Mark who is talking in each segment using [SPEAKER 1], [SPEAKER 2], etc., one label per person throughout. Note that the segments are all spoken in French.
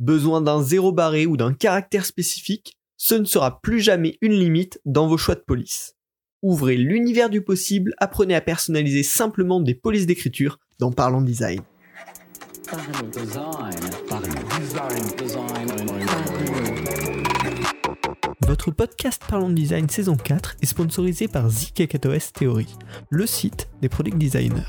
[SPEAKER 1] Besoin d'un zéro barré ou d'un caractère spécifique Ce ne sera plus jamais une limite dans vos choix de police. Ouvrez l'univers du possible, apprenez à personnaliser simplement des polices d'écriture dans Parlons Design. Votre podcast Parlons Design saison 4 est sponsorisé par ZKKOS Theory, le site des product designers.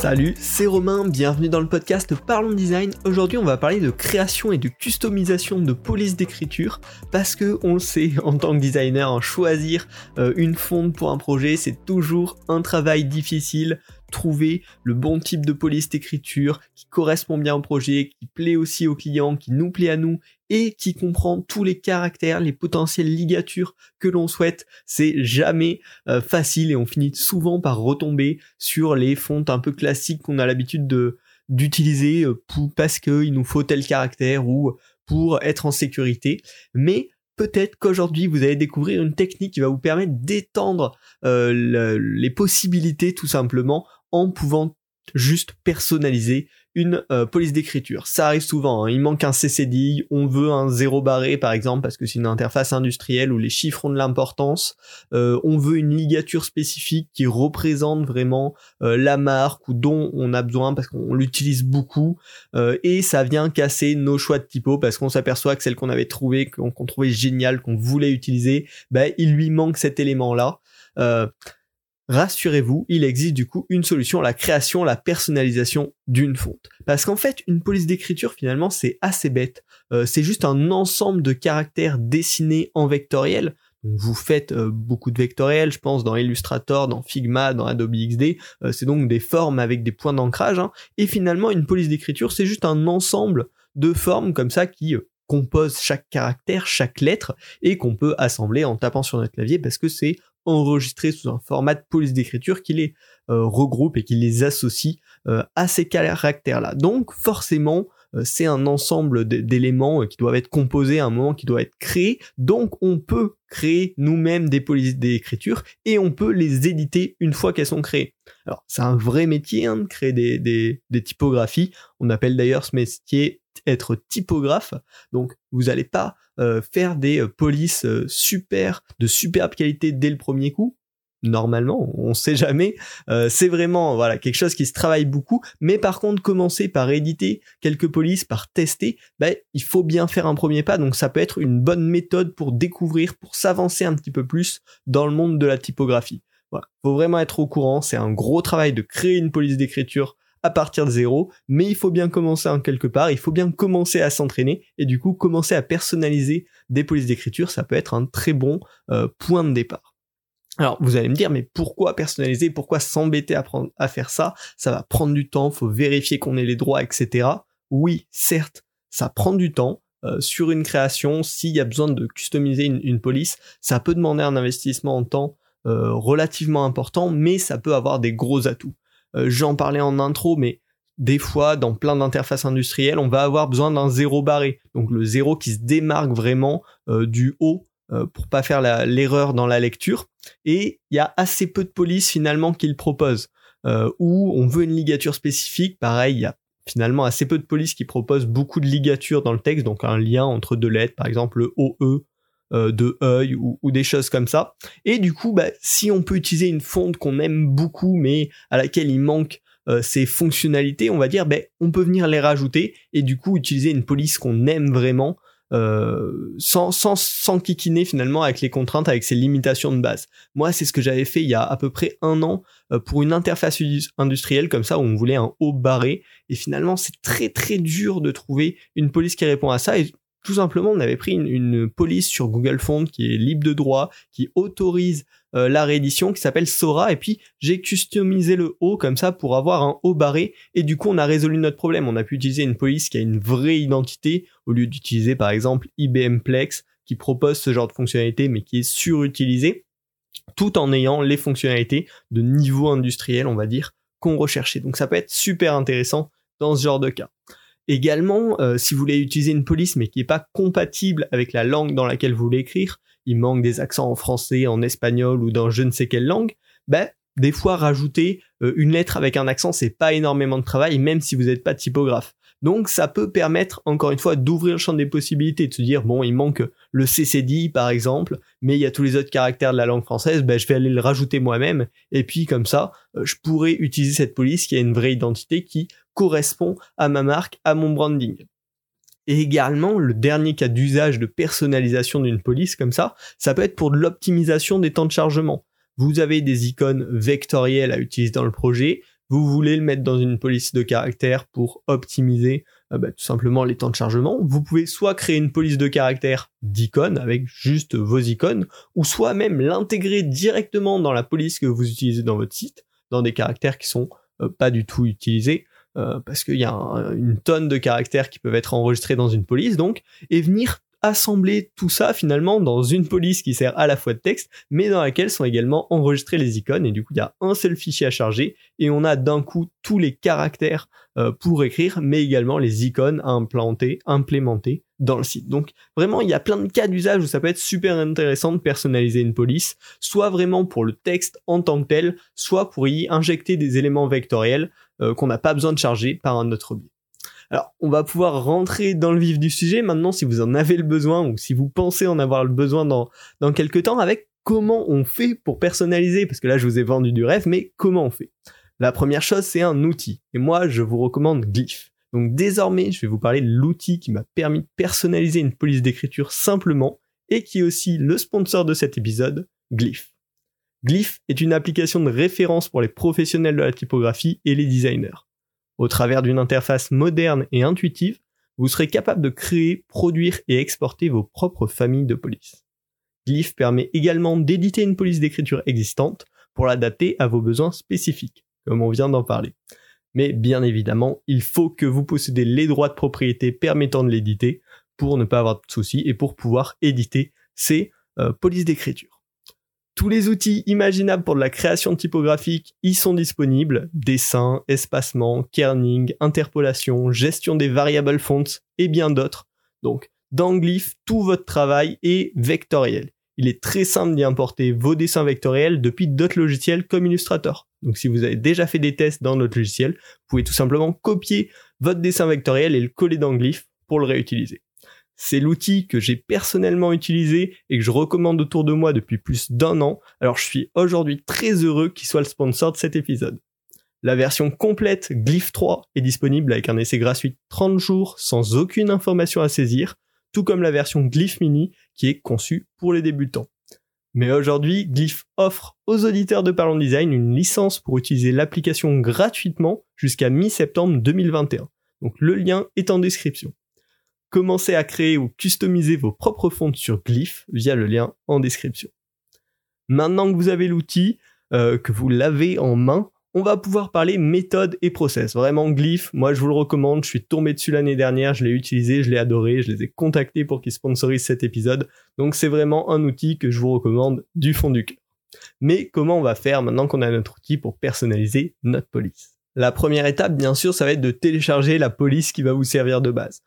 [SPEAKER 1] Salut, c'est Romain, bienvenue dans le podcast Parlons Design. Aujourd'hui, on va parler de création et de customisation de police d'écriture parce que on le sait en tant que designer, hein, choisir euh, une fonte pour un projet, c'est toujours un travail difficile trouver le bon type de police d'écriture qui correspond bien au projet, qui plaît aussi au client, qui nous plaît à nous et qui comprend tous les caractères, les potentielles ligatures que l'on souhaite. C'est jamais euh, facile et on finit souvent par retomber sur les fontes un peu classiques qu'on a l'habitude de d'utiliser euh, parce qu'il nous faut tel caractère ou pour être en sécurité. Mais peut-être qu'aujourd'hui vous allez découvrir une technique qui va vous permettre d'étendre euh, les possibilités tout simplement en pouvant juste personnaliser une euh, police d'écriture. Ça arrive souvent, hein. il manque un CCD, on veut un zéro barré par exemple parce que c'est une interface industrielle où les chiffres ont de l'importance, euh, on veut une ligature spécifique qui représente vraiment euh, la marque ou dont on a besoin parce qu'on l'utilise beaucoup et ça vient casser nos choix de typo parce qu'on s'aperçoit que celle qu'on avait trouvée, qu'on trouvait géniale, qu'on voulait utiliser, ben, il lui manque cet élément là rassurez-vous, il existe du coup une solution, la création, la personnalisation d'une fonte. Parce qu'en fait, une police d'écriture, finalement, c'est assez bête. Euh, c'est juste un ensemble de caractères dessinés en vectoriel. vous faites euh, beaucoup de vectoriel, je pense, dans Illustrator, dans Figma, dans Adobe XD. Euh, c'est donc des formes avec des points d'ancrage. Hein. Et finalement, une police d'écriture, c'est juste un ensemble de formes comme ça qui composent chaque caractère, chaque lettre, et qu'on peut assembler en tapant sur notre clavier parce que c'est enregistrés sous un format de police d'écriture qui les euh, regroupe et qui les associe euh, à ces caractères-là. Donc forcément, euh, c'est un ensemble d'éléments qui doivent être composés à un moment qui doit être créé. Donc on peut créer nous-mêmes des polices d'écriture et on peut les éditer une fois qu'elles sont créées. Alors c'est un vrai métier hein, de créer des, typographies. On appelle d'ailleurs ce métier être typographe. Donc vous n'allez pas euh, faire des euh, polices euh, super de superbe qualité dès le premier coup. Normalement, on sait jamais. c'est vraiment voilà quelque chose qui se travaille beaucoup. Mais par contre, commencer par éditer quelques polices, par tester, ben, il faut bien faire un premier pas. Donc ça peut être une bonne méthode pour découvrir, pour s'avancer un petit peu plus dans le monde de la typographie. Voilà, faut vraiment être au courant. C'est un gros travail de créer une police d'écriture à partir de zéro, mais il faut bien commencer en quelque part, il faut bien commencer à s'entraîner et du coup commencer à personnaliser des polices d'écriture, ça peut être un très bon euh, point de départ. Alors vous allez me dire mais pourquoi personnaliser, pourquoi s'embêter à, faire ça? Ça va prendre du temps, faut vérifier qu'on ait les droits, etc. Oui, certes, ça prend du temps. Euh, sur une création, s'il y a besoin de customiser une, police, ça peut demander un investissement en temps euh, relativement important, mais ça peut avoir des gros atouts. Euh, j'en parlais en intro, mais des fois, dans plein d'interfaces industrielles, on va avoir besoin d'un zéro barré. Donc le zéro qui se démarque vraiment euh, du haut euh, pour pas faire l'erreur dans la lecture. Et il y a assez peu de police finalement qui le proposent. où on veut une ligature spécifique, pareil, il y a finalement assez peu de police qui proposent beaucoup de ligatures dans le texte, donc un lien entre deux lettres, par exemple le OE euh, de œil ou, des choses comme ça. Et du coup, bah, si on peut utiliser une fonte qu'on aime beaucoup mais à laquelle il manque euh, ces fonctionnalités, on va dire, ben, on peut venir les rajouter et du coup utiliser une police qu'on aime vraiment euh, sans, sans, sans kikiner finalement avec les contraintes, avec ses limitations de base. Moi, c'est ce que j'avais fait il y a à peu près un an pour une interface industrielle comme ça où on voulait un haut barré et finalement c'est très très dur de trouver une police qui répond à ça tout simplement, on avait pris une, police sur Google Font qui est libre de droit, qui autorise euh, la réédition, qui s'appelle Sora, et puis j'ai customisé le haut comme ça pour avoir un haut barré, et du coup on a résolu notre problème. On a pu utiliser une police qui a une vraie identité, au lieu d'utiliser par exemple IBM Plex, qui propose ce genre de fonctionnalité, mais qui est surutilisé, tout en ayant les fonctionnalités de niveau industriel, on va dire, qu'on recherchait. Donc ça peut être super intéressant dans ce genre de cas. Également, euh, si vous voulez utiliser une police mais qui n'est pas compatible avec la langue dans laquelle vous voulez écrire, il manque des accents en français, en espagnol ou dans je ne sais quelle langue, ben des fois rajouter euh, une lettre avec un accent c'est pas énormément de travail même si vous n'êtes pas typographe. Donc ça peut permettre encore une fois d'ouvrir le champ des possibilités, de se dire bon il manque le CCDI par exemple, mais il y a tous les autres caractères de la langue française, ben, je vais aller le rajouter moi-même et puis comme ça euh, je pourrais utiliser cette police qui a une vraie identité qui correspond à ma marque, à mon branding. Et également, le dernier cas d'usage de personnalisation d'une police comme ça, ça peut être pour de l'optimisation des temps de chargement. Vous avez des icônes vectorielles à utiliser dans le projet, vous voulez le mettre dans une police de caractère pour optimiser euh, bah, tout simplement les temps de chargement, vous pouvez soit créer une police de caractère d'icônes avec juste vos icônes, ou soit même l'intégrer directement dans la police que vous utilisez dans votre site, dans des caractères qui sont euh, pas du tout utilisés, euh, parce qu'il y a une tonne de caractères qui peuvent être enregistrés dans une police, donc, et venir assembler tout ça finalement dans une police qui sert à la fois de texte, mais dans laquelle sont également enregistrées les icônes. Et du coup, il y a un seul fichier à charger et on a d'un coup tous les caractères euh, pour écrire, mais également les icônes à implanter, implémenter dans le site. Donc vraiment, il y a plein de cas d'usage où ça peut être super intéressant de personnaliser une police, soit vraiment pour le texte en tant que tel, soit pour y injecter des éléments vectoriels euh, qu'on n'a pas besoin de charger par un autre biais. Alors, on va pouvoir rentrer dans le vif du sujet maintenant si vous en avez le besoin ou si vous pensez en avoir le besoin dans, dans quelques temps avec comment on fait pour personnaliser, parce que là je vous ai vendu du rêve, mais comment on fait? La première chose, c'est un outil. Et moi, je vous recommande Glyph. Donc désormais, je vais vous parler de l'outil qui m'a permis de personnaliser une police d'écriture simplement et qui est aussi le sponsor de cet épisode, Glyph. Glyph est une application de référence pour les professionnels de la typographie et les designers. Au travers d'une interface moderne et intuitive, vous serez capable de créer, produire et exporter vos propres familles de polices. Glyph permet également d'éditer une police d'écriture existante pour l'adapter à vos besoins spécifiques, comme on vient d'en parler. Mais bien évidemment, il faut que vous possédez les droits de propriété permettant de l'éditer pour ne pas avoir de soucis et pour pouvoir éditer ces euh, polices d'écriture. Tous les outils imaginables pour de la création typographique y sont disponibles. Dessin, espacement, kerning, interpolation, gestion des variables fonts et bien d'autres. Donc, dans Glyph, tout votre travail est vectoriel. Il est très simple d'y importer vos dessins vectoriels depuis d'autres logiciels comme Illustrator. Donc si vous avez déjà fait des tests dans notre logiciel, vous pouvez tout simplement copier votre dessin vectoriel et le coller dans Glyph pour le réutiliser. C'est l'outil que j'ai personnellement utilisé et que je recommande autour de moi depuis plus d'un an, alors je suis aujourd'hui très heureux qu'il soit le sponsor de cet épisode. La version complète Glyph 3 est disponible avec un essai gratuit 30 jours sans aucune information à saisir, tout comme la version Glyph Mini qui est conçue pour les débutants. Mais aujourd'hui, Glyph offre aux auditeurs de Parlons Design une licence pour utiliser l'application gratuitement jusqu'à mi-septembre 2021. Donc le lien est en description. Commencez à créer ou customiser vos propres fontes sur Glyph via le lien en description. Maintenant que vous avez l'outil, euh, que vous l'avez en main, on va pouvoir parler méthode et process. Vraiment Glyph, moi je vous le recommande, je suis tombé dessus l'année dernière, je l'ai utilisé, je l'ai adoré, je les ai contactés pour qu'ils sponsorisent cet épisode. Donc c'est vraiment un outil que je vous recommande du fond du cœur. Mais comment on va faire maintenant qu'on a notre outil pour personnaliser notre police? La première étape, bien sûr, ça va être de télécharger la police qui va vous servir de base.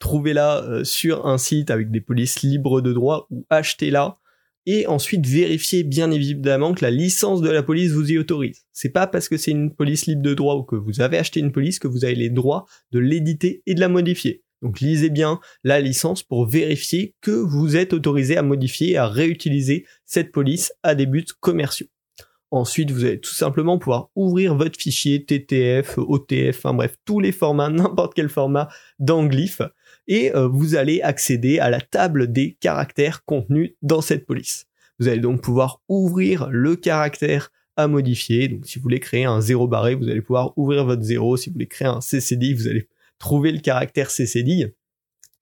[SPEAKER 1] Trouvez-la euh, sur un site avec des polices libres de droit ou achetez-la et ensuite vérifiez bien évidemment que la licence de la police vous y autorise. C'est pas parce que c'est une police libre de droit ou que vous avez acheté une police que vous avez les droits de l'éditer et de la modifier. Donc lisez bien la licence pour vérifier que vous êtes autorisé à modifier et à réutiliser cette police à des buts commerciaux. Ensuite, vous allez tout simplement pouvoir ouvrir votre fichier TTF, OTF, enfin bref, tous les formats, n'importe quel format dans Glyph et euh, vous allez accéder à la table des caractères contenus dans cette police. Vous allez donc pouvoir ouvrir le caractère à modifier. Donc si vous voulez créer un zéro barré, vous allez pouvoir ouvrir votre zéro. Si vous voulez créer un CCD, vous allez trouver le caractère CCD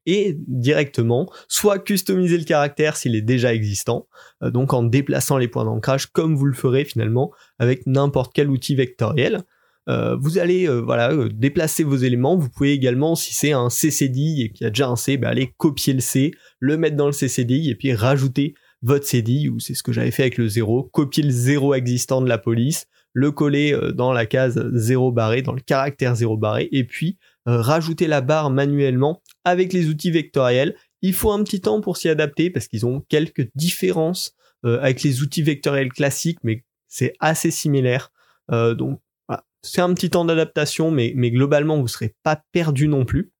[SPEAKER 1] et directement soit customiser le caractère s'il est déjà existant, euh, donc en déplaçant les points d'ancrage comme vous le ferez finalement avec n'importe quel outil vectoriel. Euh, vous allez euh, voilà euh, déplacer vos éléments. Vous pouvez également, si c'est un CCDI et qu'il y a déjà un C, bah, aller copier le C, le mettre dans le CCDI et puis rajouter votre CDI, ou c'est ce que j'avais fait avec le 0, copier le 0 existant de la police, le coller dans la case 0 barré, dans le caractère 0 barré, et puis rajouter la barre manuellement avec les outils vectoriels. Il faut un petit temps pour s'y adapter parce qu'ils ont quelques différences avec les outils vectoriels classiques, mais c'est assez similaire. donc c'est un petit temps d'adaptation, mais, globalement, vous serez pas perdu non plus.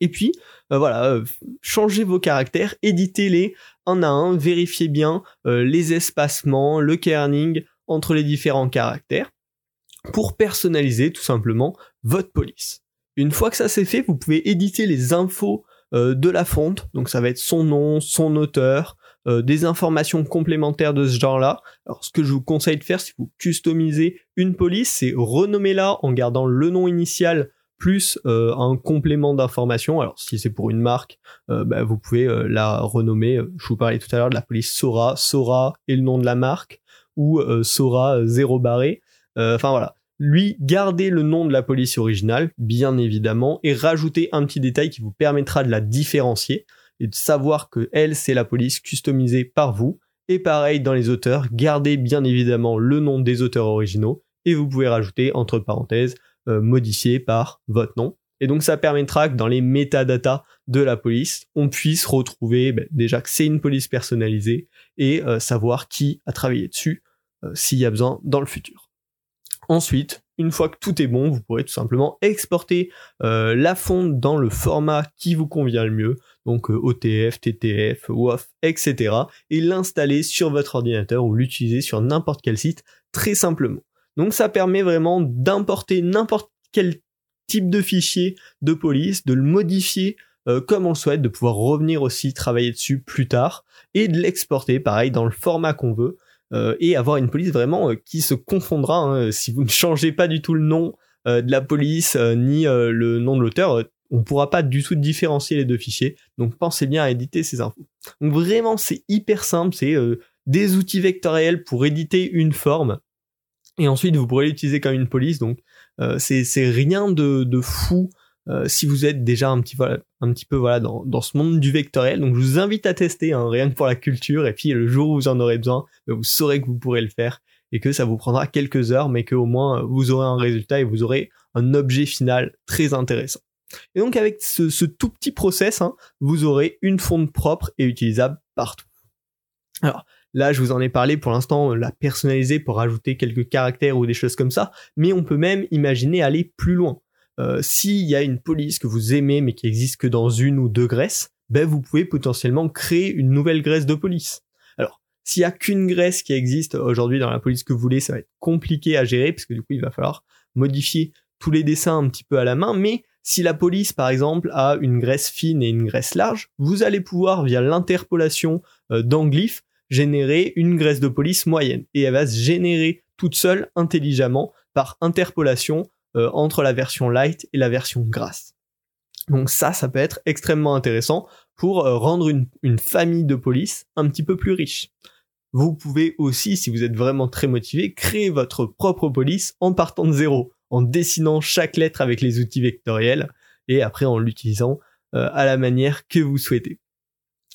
[SPEAKER 1] Et puis, euh, voilà, euh, changez vos caractères, éditez-les un à un, vérifiez bien euh, les espacements, le kerning entre les différents caractères pour personnaliser tout simplement votre police. Une fois que ça c'est fait, vous pouvez éditer les infos de la fonte, donc ça va être son nom, son auteur, des informations complémentaires de ce genre-là. Alors ce que je vous conseille de faire si vous customisez une police, c'est renommer-la en gardant le nom initial plus euh, un complément d'information. Alors si c'est pour une marque, euh, bah, vous pouvez euh, la renommer. Je vous parlais tout à l'heure de la police Sora, Sora et le nom de la marque, ou Sora zéro barré. Enfin voilà. Lui, gardez le nom de la police originale, bien évidemment, et rajoutez un petit détail qui vous permettra de la différencier et de savoir que elle, c'est la police customisée par vous. Et pareil dans les auteurs, gardez bien évidemment le nom des auteurs originaux et vous pouvez rajouter entre parenthèses euh, modifié par votre nom. Et donc ça permettra que dans les métadatas de la police, on puisse retrouver ben, déjà que c'est une police personnalisée et euh, savoir qui a travaillé dessus euh, s'il y a besoin dans le futur. Ensuite, une fois que tout est bon, vous pourrez tout simplement exporter la fonte dans le format qui vous convient le mieux, donc OTF, TTF, WOF, etc. et l'installer sur votre ordinateur ou l'utiliser sur n'importe quel site très simplement. Donc ça permet vraiment d'importer n'importe quel type de fichier de police, de le modifier euh, comme on le souhaite, de pouvoir revenir aussi travailler dessus plus tard et de l'exporter pareil dans le format qu'on veut euh, et avoir une police vraiment euh, qui se confondra hein. si vous ne changez pas du tout le nom de la police ni le nom de l'auteur on ne pourra pas du tout différencier les deux fichiers donc pensez bien à éditer ces infos donc vraiment c'est hyper simple c'est des outils vectoriels pour éditer une forme et ensuite vous pourrez l'utiliser comme une police. Donc euh, c'est rien de, de fou euh, si vous êtes déjà un petit, un petit peu voilà, dans, dans ce monde du vectoriel. Donc je vous invite à tester, hein, rien que pour la culture. Et puis le jour où vous en aurez besoin, ben, vous saurez que vous pourrez le faire et que ça vous prendra quelques heures, mais qu'au moins vous aurez un résultat et vous aurez un objet final très intéressant. Et donc avec ce, tout petit process, hein, vous aurez une fonte propre et utilisable partout. Alors, Là, je vous en ai parlé pour l'instant, la personnaliser pour ajouter quelques caractères ou des choses comme ça, mais on peut même imaginer aller plus loin. Euh, S'il y a une police que vous aimez mais qui existe que dans une ou deux graisses, ben vous pouvez potentiellement créer une nouvelle graisse de police. Alors, s'il y a qu'une graisse qui existe aujourd'hui dans la police que vous voulez, ça va être compliqué à gérer parce que du coup, il va falloir modifier tous les dessins un petit peu à la main, mais si la police, par exemple, a une graisse fine et une graisse large, vous allez pouvoir, via l'interpolation euh, d'anglyphes, générer une graisse de police moyenne. Et elle va se générer toute seule intelligemment par interpolation euh, entre la version light et la version grasse. Donc ça, ça peut être extrêmement intéressant pour euh, rendre une, une famille de police un petit peu plus riche. Vous pouvez aussi, si vous êtes vraiment très motivé, créer votre propre police en partant de zéro, en dessinant chaque lettre avec les outils vectoriels et après en l'utilisant euh, à la manière que vous souhaitez.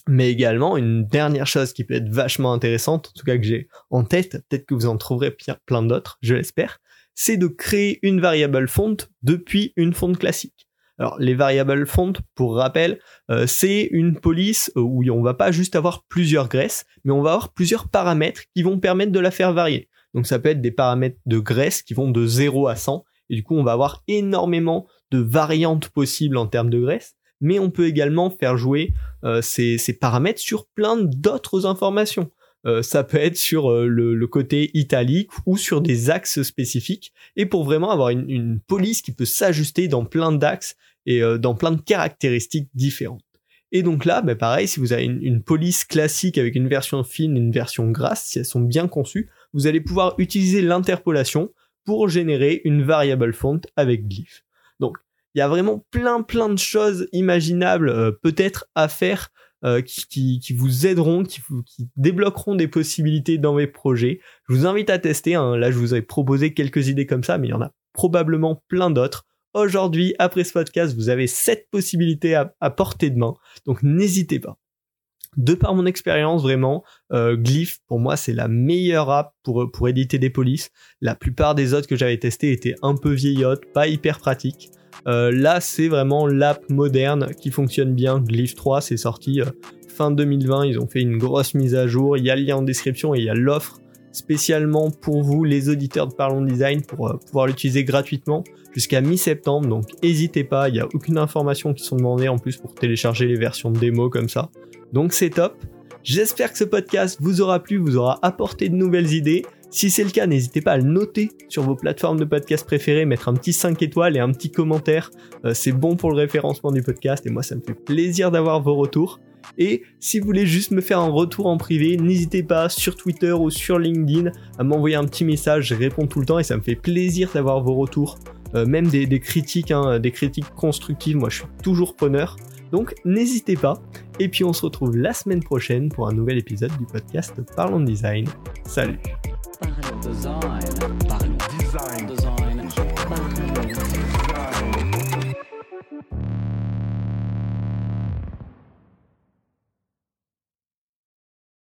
[SPEAKER 1] Mais également, une dernière chose qui peut être vachement intéressante, en tout cas que j'ai en tête, peut-être que vous en trouverez plein d'autres, je l'espère, c'est de créer une variable font depuis une fonte classique. Alors les variables font, pour rappel, euh, c'est une police où on va pas juste avoir plusieurs graisses, mais on va avoir plusieurs paramètres qui vont permettre de la faire varier. Donc ça peut être des paramètres de graisse qui vont de 0 à 100, et du coup on va avoir énormément de variantes possibles en termes de graisse mais on peut également faire jouer euh, ces, paramètres sur plein d'autres informations. Euh, ça peut être sur euh, le, côté italique ou sur des axes spécifiques, et pour vraiment avoir une, police qui peut s'ajuster dans plein d'axes et dans plein de caractéristiques différentes. Et donc là, bah pareil, si vous avez une, une, police classique avec une version fine et une version grasse, si elles sont bien conçues, vous allez pouvoir utiliser l'interpolation pour générer une variable font avec glyph. Donc il y a vraiment plein plein de choses imaginables euh, peut-être à faire euh, qui, qui, vous aideront, qui, qui débloqueront des possibilités dans mes projets. Je vous invite à tester. Hein. Là, je vous ai proposé quelques idées comme ça, mais il y en a probablement plein d'autres. Aujourd'hui, après ce podcast, vous avez sept possibilités à, à portée de main, donc n'hésitez pas. De par mon expérience, vraiment, euh, Glyph, pour moi, c'est la meilleure app pour, pour éditer des polices. La plupart des autres que j'avais testées étaient un peu vieillottes, pas hyper pratiques. Euh, là, c'est vraiment l'app moderne qui fonctionne bien. Glyph 3, c'est sorti euh, fin 2020. Ils ont fait une grosse mise à jour. Il y a le lien en description et il y a l'offre spécialement pour vous, les auditeurs de Parlons Design, pour euh, pouvoir l'utiliser gratuitement jusqu'à mi-septembre. Donc n'hésitez pas, il n'y a aucune information qui sont demandées en plus pour télécharger les versions de démo comme ça. Donc c'est top. J'espère que ce podcast vous aura plu, vous aura apporté de nouvelles idées. Si c'est le cas, n'hésitez pas à le noter sur vos plateformes de podcast préférées, mettre un petit 5 étoiles et un petit commentaire. Euh, c'est bon pour le référencement du podcast et moi ça me fait plaisir d'avoir vos retours. Et si vous voulez juste me faire un retour en privé, n'hésitez pas sur Twitter ou sur LinkedIn à m'envoyer un petit message, je réponds tout le temps et ça me fait plaisir d'avoir vos retours. Euh, même des, critiques, hein, des critiques constructives, moi je suis toujours preneur. Donc n'hésitez pas. Et puis on se retrouve la semaine prochaine pour un nouvel épisode du podcast Parlons Design. Salut